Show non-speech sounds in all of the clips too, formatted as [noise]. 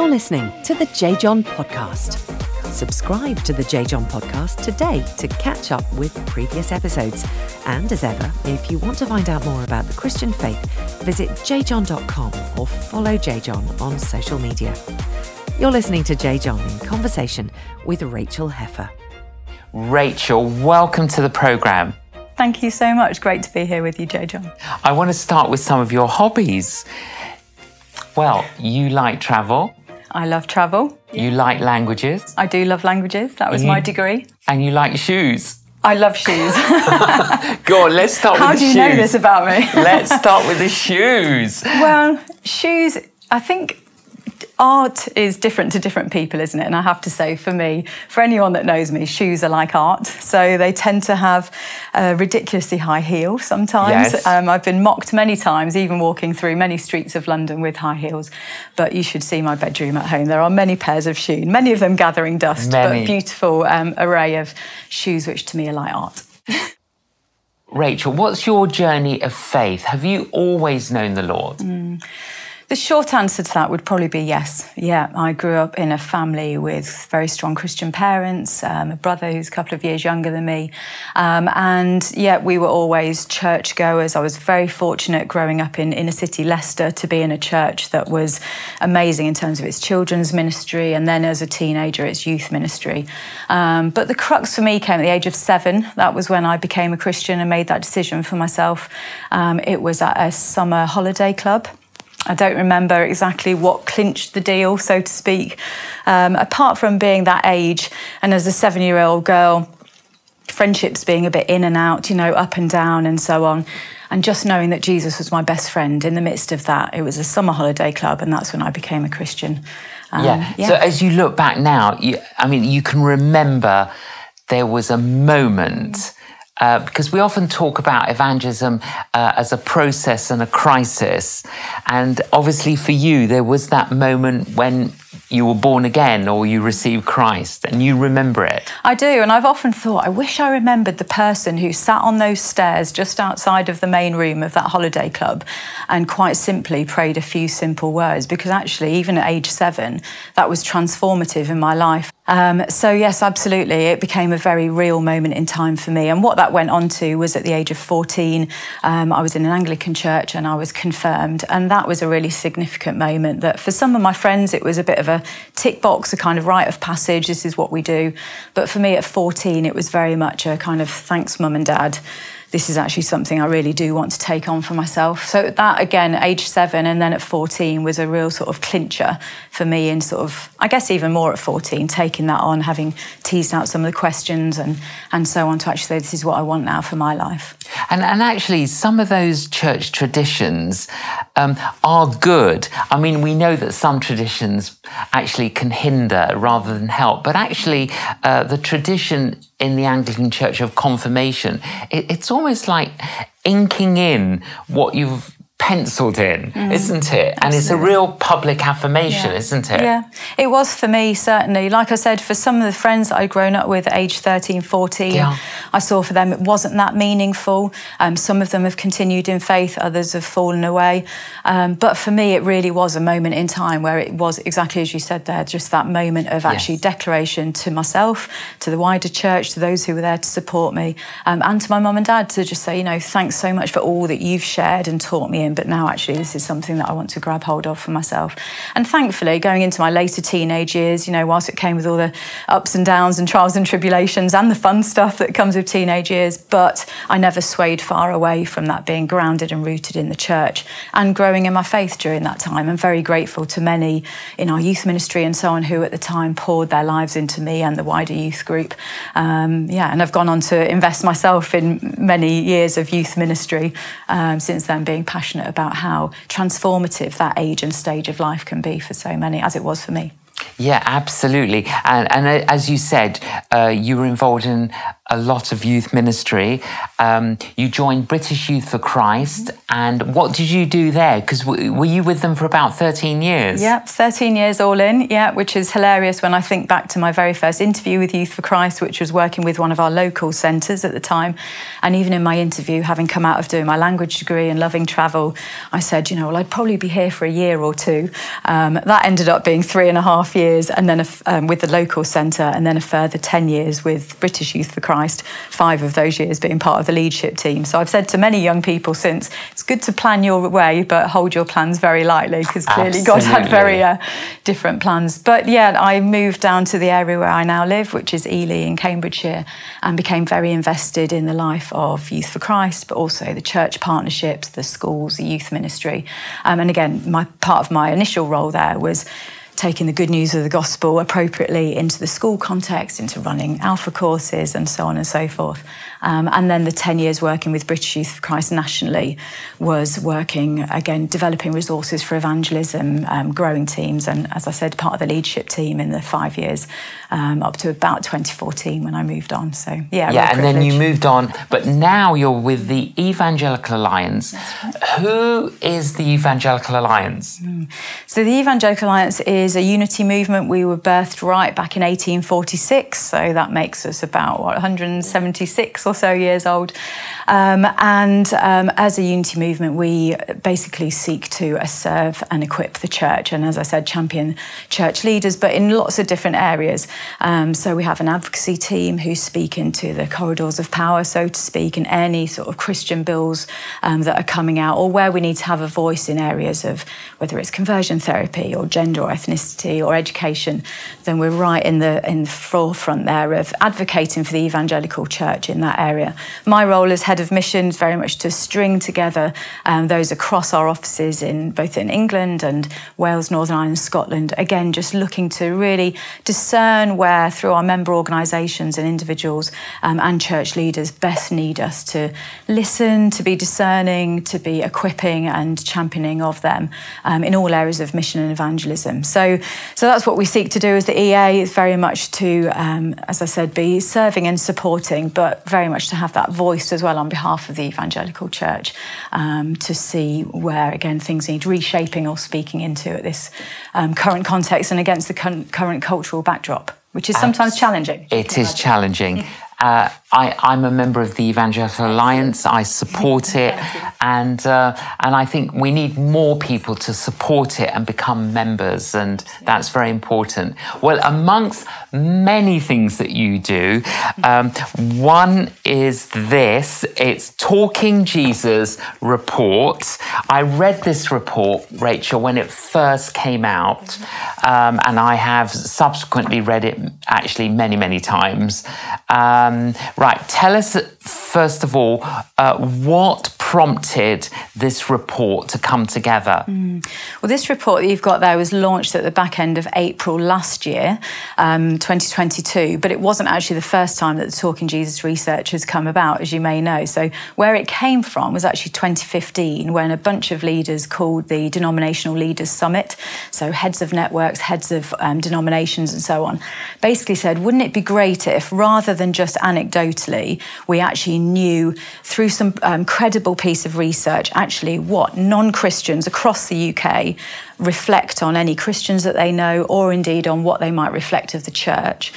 You're listening to the J. John Podcast. Subscribe to the J. John Podcast today to catch up with previous episodes. And as ever, if you want to find out more about the Christian faith, visit jjohn.com or follow J. John on social media. You're listening to J. John in conversation with Rachael Heffer. Rachael, welcome to the programme. Thank you so much. Great to be here with you, J. John. I want to start with some of your hobbies. Well, you like travel, I love travel. you like languages, I do love languages. That was You- my degree. and you like shoes. I love shoes. [laughs] Go on, let's start How with do you know this about me? let's start with the shoes. well, shoes, I think art is different to different people, isn't it? And I have to say, for me, for anyone that knows me, shoes are like art. So they tend to have a ridiculously high heel sometimes. Yes. Um, I've been mocked many times, even walking through many streets of London with high heels. But you should see my bedroom at home. There are many pairs of shoes, many of them gathering dust, Many. but beautiful um, array of shoes, which to me are like art. Rachael, what's your journey of faith? Have you always known the Lord? Mm. The short answer to that would probably be yes. Yeah, I grew up in a family with very strong Christian parents, um, a brother who's a couple of years younger than me. Um, and yeah, we were always churchgoers. I was very fortunate growing up in inner city Leicester to be in a church that was amazing in terms of its children's ministry and then as a teenager, its youth ministry. Um, but the crux for me came at the age of seven. That was when I became a Christian and made that decision for myself. Um, it was at a summer holiday club. I don't remember exactly what clinched the deal, so to speak. Um, apart from being that age, and as a seven year old girl, friendships being a bit in and out, you know, up and down and so on. And just knowing that Jesus was my best friend in the midst of that. It was a summer holiday club, and that's when I became a Christian. Um, yeah. So as you look back now, you, I mean, you can remember there was a moment. Uh, because we often talk about evangelism uh, as a process and a crisis. And obviously, for you, there was that moment when you were born again or you received Christ and you remember it. I do, and I've often thought, I wish I remembered the person who sat on those stairs just outside of the main room of that holiday club and quite simply prayed a few simple words, because actually, even at age seven, that was transformative in my life. Um, so, yes, absolutely, it became a very real moment in time for me. And what that went on to was at the age of 14, um, I was in an Anglican church and I was confirmed. And that was a really significant moment that for some of my friends, it was a bit of a tick box, a kind of rite of passage. This is what we do. But for me at 14, it was very much a kind of thanks, mum and dad. This is actually something I really do want to take on for myself. So that again, age seven, and then at 14 was a real sort of clincher for me, and sort of, I guess, even more at 14, taking that on, having teased out some of the questions and and so on to actually say, this is what I want now for my life. And, and actually, some of those church traditions um, are good. I mean, we know that some traditions actually can hinder rather than help, but actually, uh, the tradition in the Anglican Church of confirmation, it, it's almost like inking in what you've penciled in, isn't it? And it's a real public affirmation, isn't it? Yeah, it was for me, certainly. Like I said, for some of the friends that I'd grown up with at age 13, 14, Yeah. I saw for them it wasn't that meaningful. Um, some of them have continued in faith, others have fallen away. Um, but for me, it really was a moment in time where it was exactly as you said there, just that moment of actually Yes. declaration to myself, to the wider church, to those who were there to support me, um, and to my mum and dad to just say, you know, thanks so much for all that you've shared and taught me in. But now, actually, this is something that I want to grab hold of for myself. And thankfully, going into my later teenage years, you know, whilst it came with all the ups and downs and trials and tribulations and the fun stuff that comes with teenage years, but I never swayed far away from that being grounded and rooted in the church and growing in my faith during that time. I'm very grateful to many in our youth ministry and so on who at the time poured their lives into me and the wider youth group. Um, yeah, and I've gone on to invest myself in many years of youth ministry um, since then, being passionate about how transformative that age and stage of life can be for so many, as it was for me. Yeah, absolutely. And, and uh, as you said, uh, you were involved in a lot of youth ministry. Um, you joined British Youth for Christ And what did you do there? Because w- were you with them for about 13 years? Yep, 13 years all in, yeah, which is hilarious when I think back to my very first interview with Youth for Christ, which was working with one of our local centres at the time. And even in my interview, having come out of doing my language degree and loving travel, I said, you know, well, I'd probably be here for a year or two. Um, that ended up being three and a half years, and then um, with the local centre, and then a further 10 years with British Youth for Christ, five of those years being part of the leadership team. So I've said to many young people since, it's good to plan your way, but hold your plans very lightly because clearly God had very uh, different plans. But yeah, I moved down to the area where I now live, which is Ely in Cambridgeshire, and became very invested in the life of Youth for Christ, but also the church partnerships, the schools, the youth ministry. Um, and again, my part of my initial role there was taking the good news of the gospel appropriately into the school context, into running alpha courses, and so on and so forth. Um, and then the 10 years working with British Youth for Christ nationally was working, again, developing resources for evangelism, um, growing teams, and as I said, part of the leadership team in the five years um, up to about 2014 when I moved on. So, yeah. Yeah, and then you moved on, but now you're with the Evangelical Alliance. Who is the Evangelical Alliance? Mm. So, the Evangelical Alliance is a unity movement. We were birthed right back in 1846, so that makes us about, what, 176 or so years old. Um, and um, as a unity movement, we basically seek to serve and equip the church. And as I said, champion church leaders, but in lots of different areas. Um, so we have an advocacy team who speak into the corridors of power, so to speak, in any sort of Christian bills um, that are coming out, or where we need to have a voice in areas of whether it's conversion therapy or gender or ethnicity or education. Then we're right in the in the forefront there of advocating for the evangelical church in that area. My role as head of missions very much to string together um, those across our offices in both in England and Wales, Northern Ireland, Scotland. Again, just looking to really discern where, through our member organisations and individuals um, and church leaders, best need us to listen, to be discerning, to be equipping and championing of them um, in all areas of mission and evangelism. So, so that's what we seek to do as the EA. Is very much to, um, as I said, be serving and supporting, but very much to have that voice as well on behalf of the evangelical church um, to see where, again, things need reshaping or speaking into at this um, current context and against the current cultural backdrop, which is sometimes challenging. It is challenging. Uh, I, am a member of the Evangelical Alliance. I support it, and uh, and I think we need more people to support it and become members, and that's very important. Well, amongst many things that you do, um, one is this: it's Talking Jesus report. I read this report, Rachael, when it first came out, um, and I have subsequently read it actually many many times. Um, um, right, tell us first of all uh, what prompted this report to come together? Mm. Well, this report that you've got there was launched at the back end of April last year, um, 2022, but it wasn't actually the first time that the Talking Jesus research has come about, as you may know. So, where it came from was actually 2015 when a bunch of leaders called the Denominational Leaders Summit, so heads of networks, heads of um, denominations, and so on, basically said, wouldn't it be great if rather than just anecdotally, we actually knew through some um, credible piece of research actually what non Christians across the UK reflect on any Christians that they know, or indeed on what they might reflect of the church.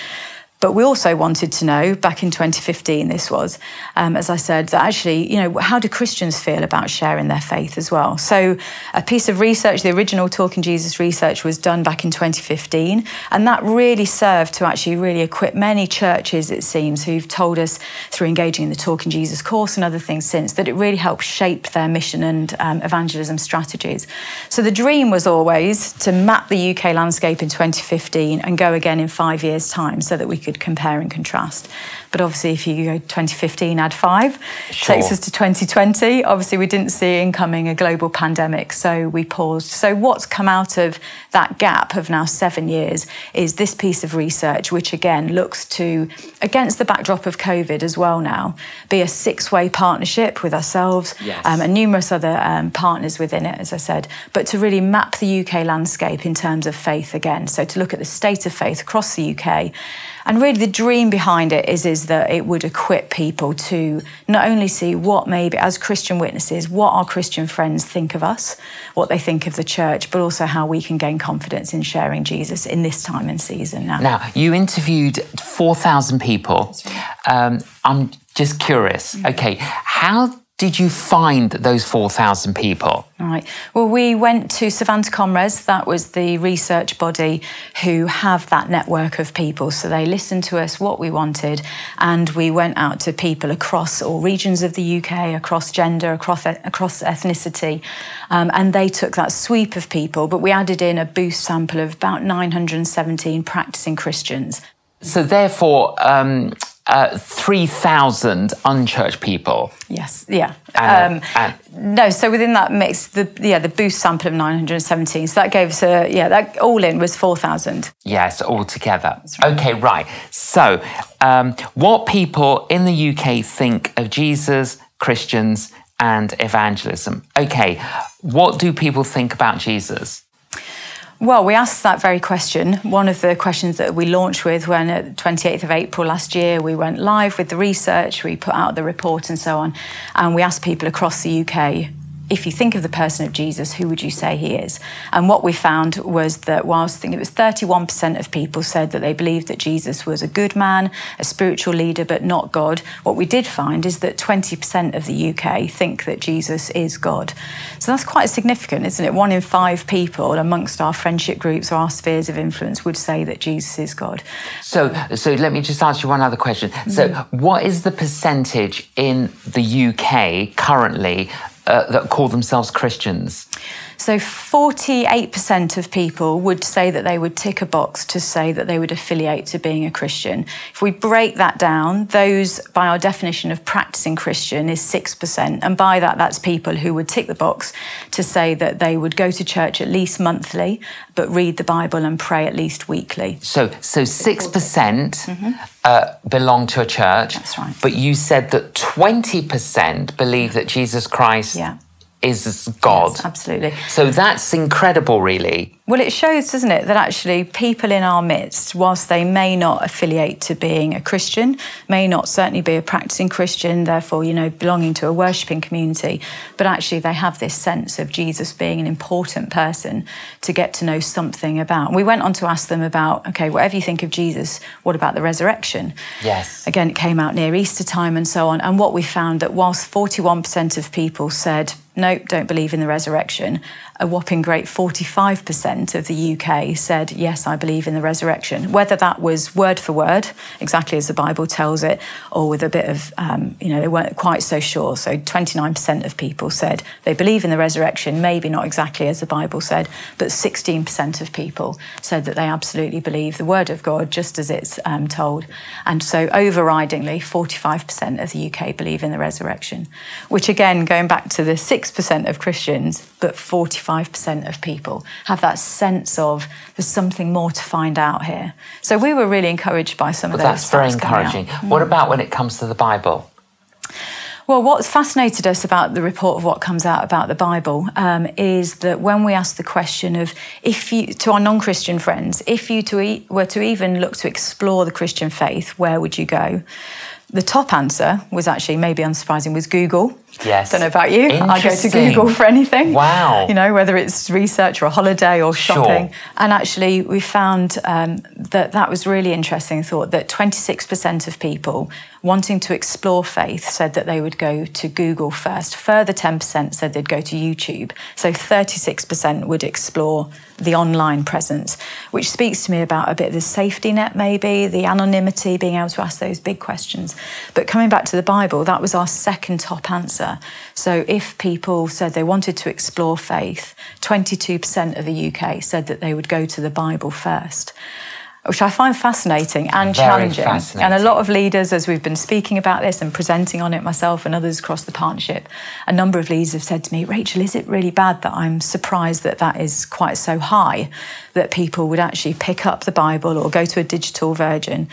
But we also wanted to know, back in 2015, this was, um, as I said, that actually, you know, how do Christians feel about sharing their faith as well? So, a piece of research, the original Talking Jesus research, was done back in 2015, and that really served to actually really equip many churches, it seems, who've told us through engaging in the Talking Jesus course and other things since that it really helped shape their mission and um, evangelism strategies. So, the dream was always to map the UK landscape in 2015 and go again in five years' time so that we could could compare and contrast. But obviously, if you go 2015, add five, sure. takes us to 2020. Obviously, we didn't see incoming a global pandemic, so we paused. So, what's come out of that gap of now seven years is this piece of research, which again looks to, against the backdrop of COVID as well now, be a six way partnership with ourselves yes. um, and numerous other um, partners within it, as I said, but to really map the UK landscape in terms of faith again. So, to look at the state of faith across the UK and really, the dream behind it is is that it would equip people to not only see what maybe as Christian witnesses, what our Christian friends think of us, what they think of the church, but also how we can gain confidence in sharing Jesus in this time and season now. Now, you interviewed 4,000 people. Um, I'm just curious. Mm-hmm. Okay, how did you find those 4,000 people? Right. Well, we went to Savanta ComRes, that was the research body who have that network of people. So they listened to us what we wanted, and we went out to people across all regions of the UK, across gender, across, across ethnicity, um, and they took that sweep of people. But we added in a boost sample of about 917 practicing Christians. So, therefore, um, uh, 3,000 unchurched people. Yes, yeah. And, um, and no, so within that mix, the yeah, the boost sample of 917. So that gave us a, yeah, that all in was 4,000. Yes, all together. Right. Okay, right. So, um, what people in the UK think of Jesus, Christians, and evangelism? Okay, what do people think about Jesus? Well, we asked that very question. One of the questions that we launched with when at 28th of April last year, we went live with the research, we put out the report and so on, and we asked people across the UK if you think of the person of Jesus, who would you say he is? And what we found was that whilst I think it was 31% of people said that they believed that Jesus was a good man, a spiritual leader, but not God, what we did find is that 20% of the UK think that Jesus is God. So that's quite significant, isn't it? One in five people amongst our friendship groups or our spheres of influence would say that Jesus is God. So, so let me just ask you one other question. So, mm-hmm. what is the percentage in the UK currently uh, that call themselves Christians? So 48% of people would say that they would tick a box to say that they would affiliate to being a Christian. If we break that down, those, by our definition of practicing Christian, is 6%. And by that, that's people who would tick the box to say that they would go to church at least monthly, but read the Bible and pray at least weekly. So, so 6% mm-hmm. uh, belong to a church. That's right. But you said that 20% believe that Jesus Christ yeah is God. Yes, absolutely. So that's incredible, really. Well, it shows, doesn't it, that actually people in our midst, whilst they may not affiliate to being a Christian, may not certainly be a practicing Christian, therefore, you know, belonging to a worshipping community, but actually they have this sense of Jesus being an important person to get to know something about. we went on to ask them about, okay, whatever you think of Jesus, what about the resurrection? Yes. Again, it came out near Easter time and so on. And what we found that whilst 41% of people said, nope, don't believe in the resurrection, a whopping great 45% of the UK said, Yes, I believe in the resurrection. Whether that was word for word, exactly as the Bible tells it, or with a bit of, um, you know, they weren't quite so sure. So 29% of people said they believe in the resurrection, maybe not exactly as the Bible said, but 16% of people said that they absolutely believe the word of God just as it's um, told. And so overridingly, 45% of the UK believe in the resurrection, which again, going back to the 6% of Christians, but 45 95% of people have that sense of there's something more to find out here. So we were really encouraged by some well, of those. That's very encouraging. What mm. about when it comes to the Bible? Well, what's fascinated us about the report of what comes out about the Bible um, is that when we ask the question of if you, to our non Christian friends, if you to e- were to even look to explore the Christian faith, where would you go? The top answer was actually, maybe unsurprising, was Google. Yes. Don't know about you. I go to Google for anything. Wow. You know, whether it's research or a holiday or shopping. Sure. And actually, we found um, that that was really interesting thought that 26% of people wanting to explore faith said that they would go to Google first. Further 10% said they'd go to YouTube. So 36% would explore the online presence, which speaks to me about a bit of the safety net, maybe, the anonymity, being able to ask those big questions. But coming back to the Bible, that was our second top answer. So if people said they wanted to explore faith, 22% of the UK said that they would go to the Bible first which I find fascinating and Very challenging. Fascinating. And a lot of leaders, as we've been speaking about this and presenting on it myself and others across the partnership, a number of leaders have said to me, Rachael, is it really bad that I'm surprised that that is quite so high, that people would actually pick up the Bible or go to a digital version?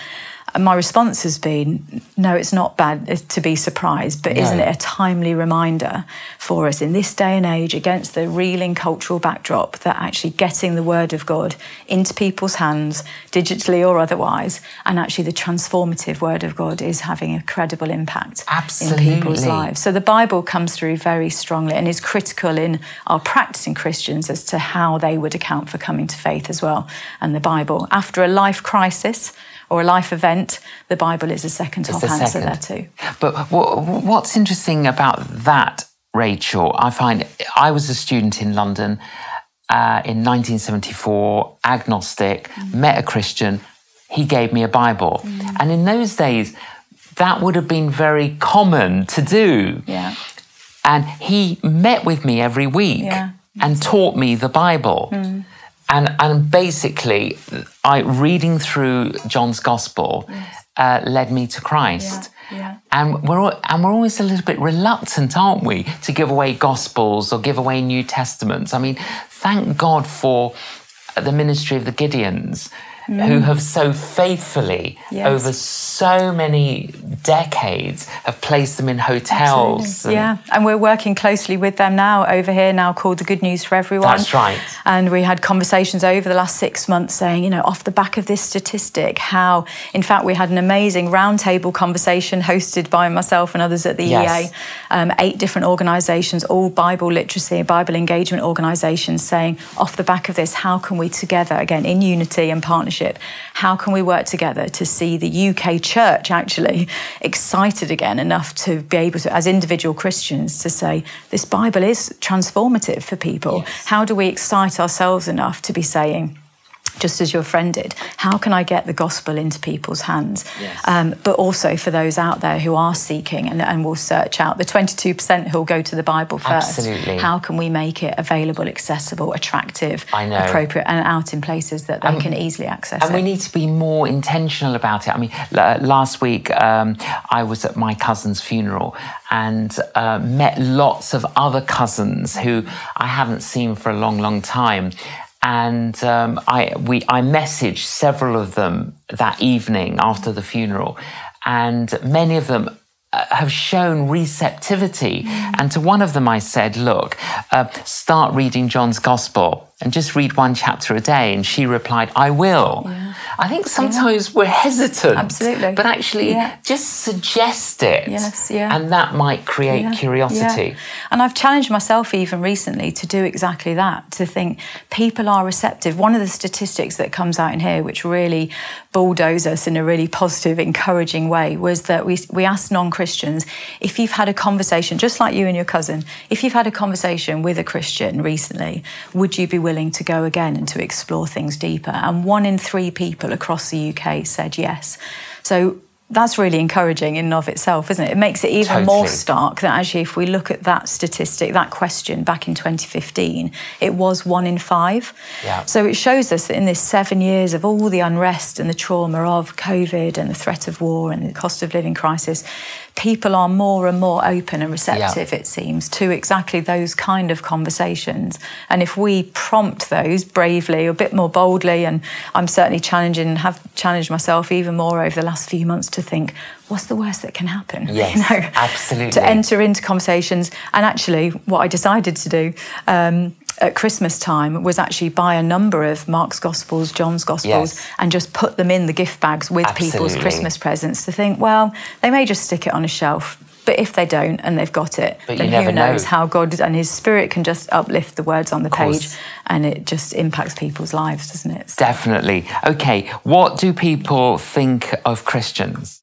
My response has been, no, it's not bad to be surprised, but no. isn't it a timely reminder for us in this day and age against the reeling cultural backdrop that actually getting the word of God into people's hands, digitally or otherwise, and actually the transformative word of God is having a credible impact Absolutely. in people's lives. So the Bible comes through very strongly and is critical in our practicing Christians as to how they would account for coming to faith as well. And the Bible, after a life crisis, or a life event, the Bible is a second top answer there too. But what's interesting about that, Rachael, I find I was a student in London uh, in 1974, agnostic, mm. met a Christian, he gave me a Bible. Mm. And in those days, that would have been very common to do. Yeah. And he met with me every week yeah. and taught me the Bible. Mm and and basically, I reading through John's Gospel yes. uh, led me to Christ. Yeah, yeah. And we're and we're always a little bit reluctant, aren't we, to give away Gospels or give away New Testaments? I mean, thank God for the ministry of the Gideons mm. who have so faithfully, yes. over so many decades, have placed them in hotels. And yeah, and we're working closely with them now over here, now called the Good News for Everyone. That's right. And we had conversations over the last six months saying, you know, off the back of this statistic, how, in fact, we had an amazing roundtable conversation hosted by myself and others at the yes. EA, um, eight different organisations, all Bible literacy, and Bible engagement organisations, saying, off the back of this, how can we together, again, in unity and partnership, partnership. How can we work together to see the UK church actually excited again enough to be able to, as individual Christians, to say, this Bible is transformative for people? Yes. How do we excite ourselves enough to be saying, just as your friend did. How can I get the gospel into people's hands? Yes. Um, but also for those out there who are seeking and, and will search out the 22% who'll go to the Bible first. Absolutely. How can we make it available, accessible, attractive, appropriate, and out in places that they um, can easily access and it? we need to be more intentional about it. I mean, last week um, I was at my cousin's funeral and uh, met lots of other cousins who I haven't seen for a long, long time and um, I we I messaged several of them that evening after the funeral, and many of them uh, have shown receptivity. Mm. And to one of them, I said, "Look, uh, start reading John's Gospel." And just read one chapter a day. And she replied, I will. Yeah. I think sometimes yeah. we're hesitant. Absolutely. But actually, yeah. just suggest it. Yes, yeah. And that might create curiosity. And I've challenged myself even recently to do exactly that, to think people are receptive. One of the statistics that comes out in here, which really bulldoze us in a really positive, encouraging way, was that we, we asked non Christians if you've had a conversation, just like you and your cousin, if you've had a conversation with a Christian recently, would you be willing? Willing to go again and to explore things deeper. And one in three people across the UK said yes. So that's really encouraging in and of itself, isn't it? It makes it even totally. more stark that actually, if we look at that statistic, that question back in 2015, it was one in five. Yeah. So it shows us that in this seven years of all the unrest and the trauma of COVID and the threat of war and the cost of living crisis, people are more and more open and receptive, yeah. it seems, to exactly those kind of conversations. And if we prompt those bravely, a bit more boldly, and I'm certainly challenging and have challenged myself even more over the last few months to think, what's the worst that can happen? [laughs] Yes, you know, absolutely. To enter into conversations. And actually, what I decided to do um, at Christmas time was actually buy a number of Mark's Gospels, John's Gospels, yes. and just put them in the gift bags with Absolutely. people's Christmas presents to think, well, they may just stick it on a shelf. But if they don't and they've got it, but then who knows know. how God and His Spirit can just uplift the words on the page and it just impacts people's lives, doesn't it? Definitely. Okay, what do people think of Christians?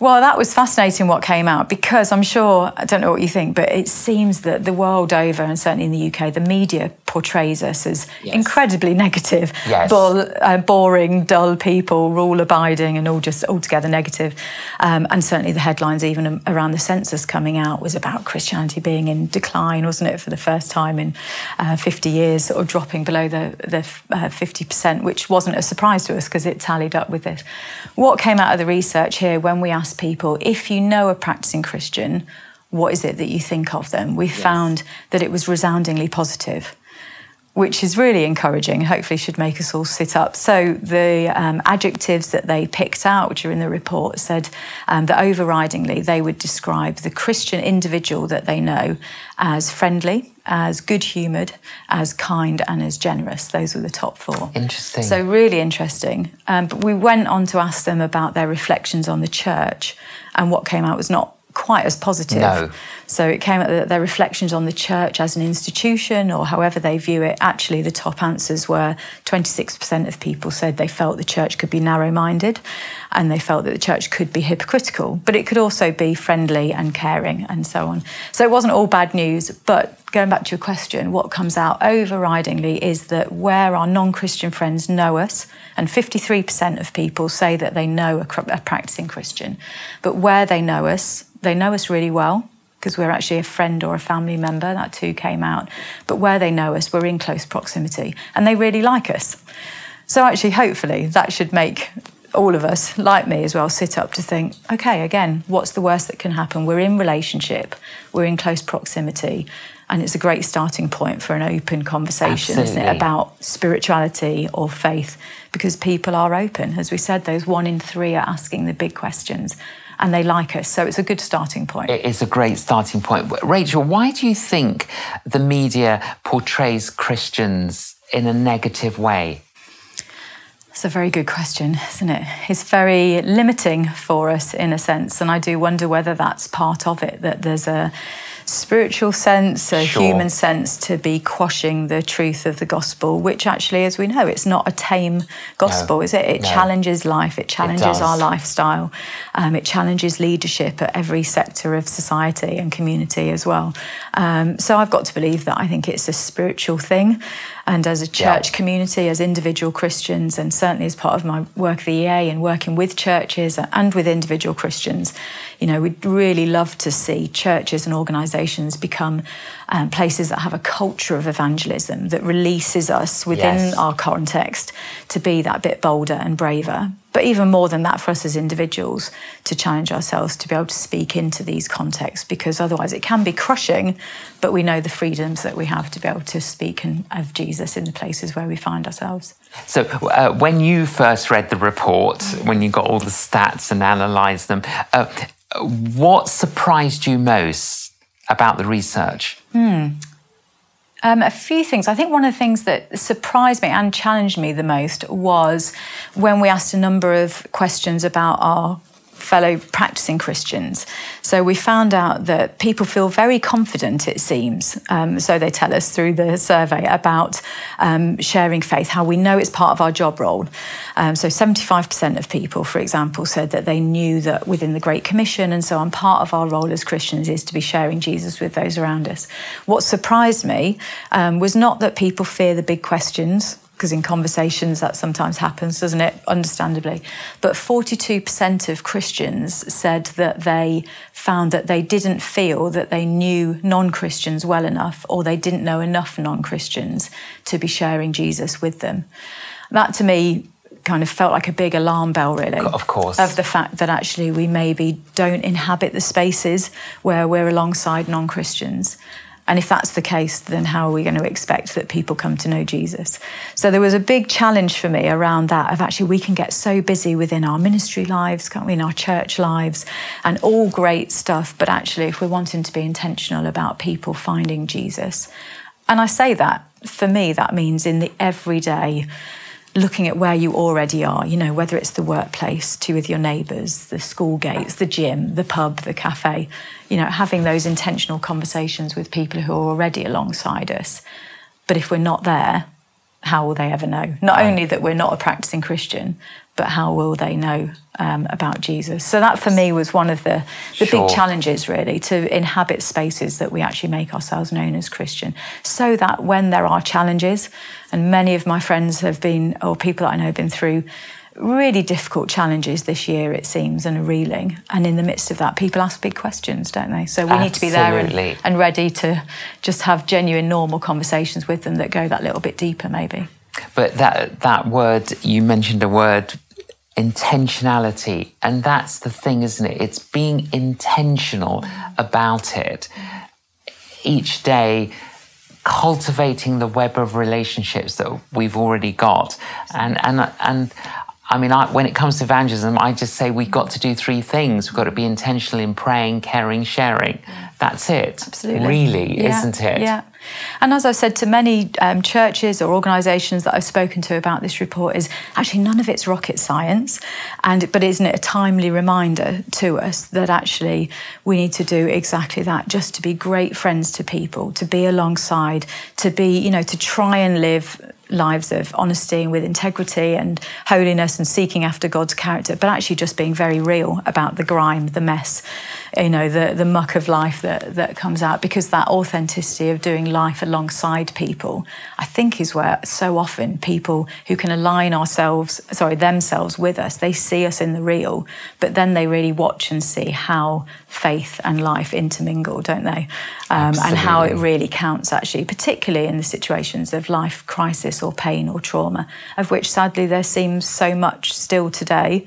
Well, that was fascinating what came out because I'm sure, I don't know what you think, but it seems that the world over, and certainly in the UK, the media portrays us as yes. incredibly negative, yes. bull, uh, boring, dull people, rule abiding, and all just altogether negative. Um, and certainly the headlines, even around the census coming out, was about Christianity being in decline, wasn't it, for the first time in uh, 50 years, or dropping below the, the uh, 50%, which wasn't a surprise to us because it tallied up with this. What came out of the research here when we asked people if you know a practicing Christian, what is it that you think of them? We yes. found that it was resoundingly positive which is really encouraging. Hopefully, should make us all sit up. So the um, adjectives that they picked out, which are in the report, said um, that overridingly they would describe the Christian individual that they know as friendly, as good humoured, as kind, and as generous. Those were the top four. Interesting. So really interesting. Um, but we went on to ask them about their reflections on the church, and what came out was not quite as positive. No. So it came out that their reflections on the church as an institution or however they view it, actually the top answers were 26% of people said they felt the church could be narrow minded and they felt that the church could be hypocritical, but it could also be friendly and caring and so on. So it wasn't all bad news, but going back to your question, what comes out overridingly is that where our non Christian friends know us, and 53% of people say that they know a, a practicing Christian, but where they know us, they know us really well because we're actually a friend or a family member. That too came out. But where they know us, we're in close proximity and they really like us. So, actually, hopefully, that should make all of us, like me as well, sit up to think okay, again, what's the worst that can happen? We're in relationship, we're in close proximity. And it's a great starting point for an open conversation, Absolutely. isn't it, about spirituality or faith, because people are open. As we said, those one in three are asking the big questions and they like us. So it's a good starting point. It is a great starting point. Rachael, why do you think the media portrays Christians in a negative way? It's a very good question, isn't it? It's very limiting for us in a sense. And I do wonder whether that's part of it, that there's a spiritual sense, a sure. human sense to be quashing the truth of the gospel, which actually, as we know, it's not a tame gospel, no, is it? It no. challenges life, it challenges it our lifestyle, um, it challenges leadership at every sector of society and community as well. Um, so I've got to believe that I think it's a spiritual thing. And as a church yeah. community, as individual Christians, and certainly as part of my work at the EA and working with churches and with individual Christians, you know, we'd really love to see churches and organisations become um, places that have a culture of evangelism that releases us within Yes. our context to be that bit bolder and braver. But even more than that, for us as individuals, to challenge ourselves to be able to speak into these contexts, because otherwise it can be crushing. But we know the freedoms that we have to be able to speak in, of Jesus in the places where we find ourselves. So, uh, when you first read the report, when you got all the stats and analysed them, uh, what surprised you most about the research? Um, a few things. I think one of the things that surprised me and challenged me the most was when we asked a number of questions about our fellow practicing Christians. So we found out that people feel very confident, it seems. Um, so they tell us through the survey about um, sharing faith, how we know it's part of our job role. Um, so 75% of people, for example, said that they knew that within the Great Commission and so on, part of our role as Christians is to be sharing Jesus with those around us. What surprised me um, was not that people fear the big questions because in conversations that sometimes happens, doesn't it? Understandably. But 42% of Christians said that they found that they didn't feel that they knew non Christians well enough or they didn't know enough non Christians to be sharing Jesus with them. That to me kind of felt like a big alarm bell, really. Of course. Of the fact that actually we maybe don't inhabit the spaces where we're alongside non Christians. And if that's the case, then how are we going to expect that people come to know Jesus? So there was a big challenge for me around that of actually we can get so busy within our ministry lives, can't we, in our church lives, and all great stuff. But actually, if we're wanting to be intentional about people finding Jesus, and I say that for me, that means in the everyday looking at where you already are, you know, whether it's the workplace, to with your neighbours, the school gates, the gym, the pub, the cafe, you know, having those intentional conversations with people who are already alongside us. But if we're not there, how will they ever know? Not only that we're not a practicing Christian, but how will they know um, about Jesus? So that for me was one of the, the Sure. big challenges, really, to inhabit spaces that we actually make ourselves known as Christian, so that when there are challenges, and many of my friends have been, or people that I know have been through really difficult challenges this year, it seems, and are reeling. And in the midst of that, people ask big questions, don't they? So we need to be there and, and ready to just have genuine, normal conversations with them that go that little bit deeper, maybe. But that that word you mentioned a word intentionality, and that's the thing, isn't it? It's being intentional about it each day. cultivating the web of relationships that we've already got. And, and, and I mean, I, when it comes to evangelism, I just say we've got to do three things. We've got to be intentional in praying, caring, sharing. That's it. Absolutely. Really, Yeah, isn't it? Yeah. And as I've said to many um, churches or organisations that I've spoken to about this report, is actually none of it's rocket science, and but isn't it a timely reminder to us that actually we need to do exactly that, just to be great friends to people, to be alongside, to be you know to try and live lives of honesty and with integrity and holiness and seeking after God's character, but actually just being very real about the grime, the mess, you know, the, the muck of life that, that comes out, because that authenticity of doing life alongside people, I think is where so often people who can align ourselves, sorry, themselves with us, they see us in the real, but then they really watch and see how faith and life intermingle, don't they? Um, and how it really counts, actually, particularly in the situations of life crisis or pain or trauma, of which sadly there seems so much still today.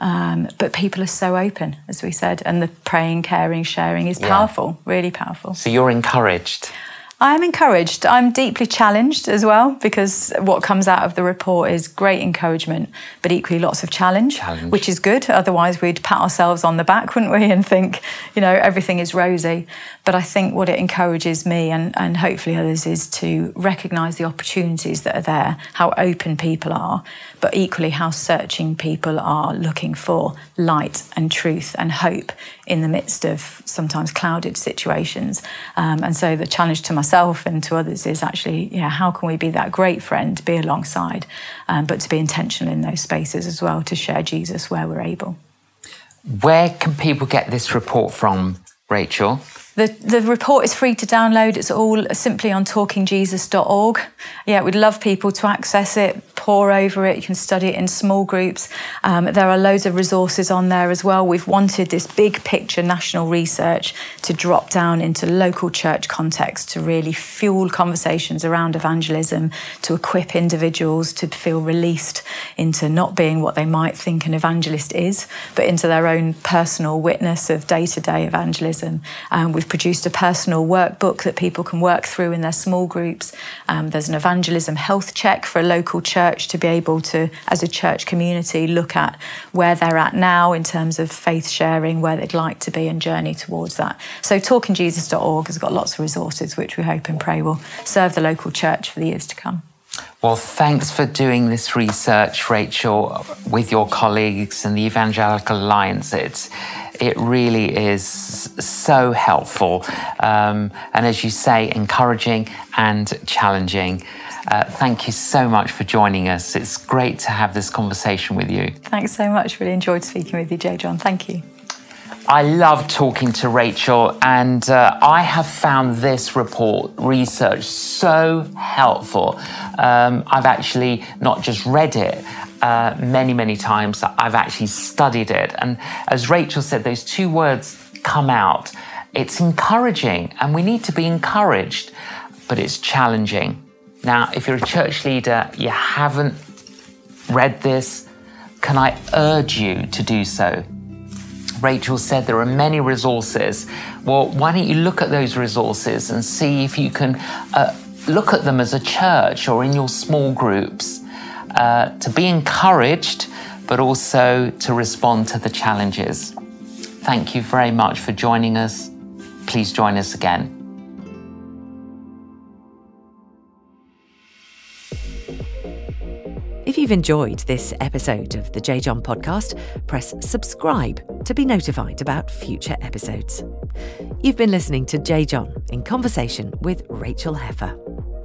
Um, but people are so open, as we said, and the praying, caring, sharing is Yeah. powerful, really powerful. So you're encouraged. I'm encouraged. I'm deeply challenged as well because what comes out of the report is great encouragement, but equally lots of challenge, Challenge. which is good. Otherwise, we'd pat ourselves on the back, wouldn't we, and think, you know, everything is rosy. But I think what it encourages me and, and hopefully others is to recognise the opportunities that are there, how open people are, but equally how searching people are looking for light and truth and hope in the midst of sometimes clouded situations. Um, and so the challenge to myself and to others is actually, yeah, how can we be that great friend, be alongside, um, but to be intentional in those spaces as well, to share Jesus where we're able. Where can people get this report from, Rachael? The, the report is free to download. It's all simply on talkingjesus.org. Yeah, we'd love people to access it, pore over it. You can study it in small groups. Um, there are loads of resources on there as well. We've wanted this big picture national research to drop down into local church context to really fuel conversations around evangelism, to equip individuals to feel released into not being what they might think an evangelist is, but into their own personal witness of day to day evangelism. Um, we've produced a personal workbook that people can work through in their small groups. Um, there's an evangelism health check for a local church to be able to, as a church community, look at where they're at now in terms of faith sharing, where they'd like to be, and journey towards that. So, talkingjesus.org has got lots of resources which we hope and pray will serve the local church for the years to come. Well, thanks for doing this research, Rachael, with your colleagues and the Evangelical Alliance. It's, it really is so helpful. Um, and as you say, encouraging and challenging. Uh, thank you so much for joining us. It's great to have this conversation with you. Thanks so much. Really enjoyed speaking with you, J. John. Thank you. I love talking to Rachael, and uh, I have found this report research so helpful. Um, I've actually not just read it uh, many, many times, I've actually studied it. And as Rachael said, those two words come out. It's encouraging, and we need to be encouraged, but it's challenging. Now, if you're a church leader, you haven't read this, can I urge you to do so? Rachael said there are many resources. Well, why don't you look at those resources and see if you can uh, look at them as a church or in your small groups uh, to be encouraged, but also to respond to the challenges. Thank you very much for joining us. Please join us again. If you've enjoyed this episode of the J. John podcast, press subscribe to be notified about future episodes. You've been listening to J. John in conversation with Rachael Heffer.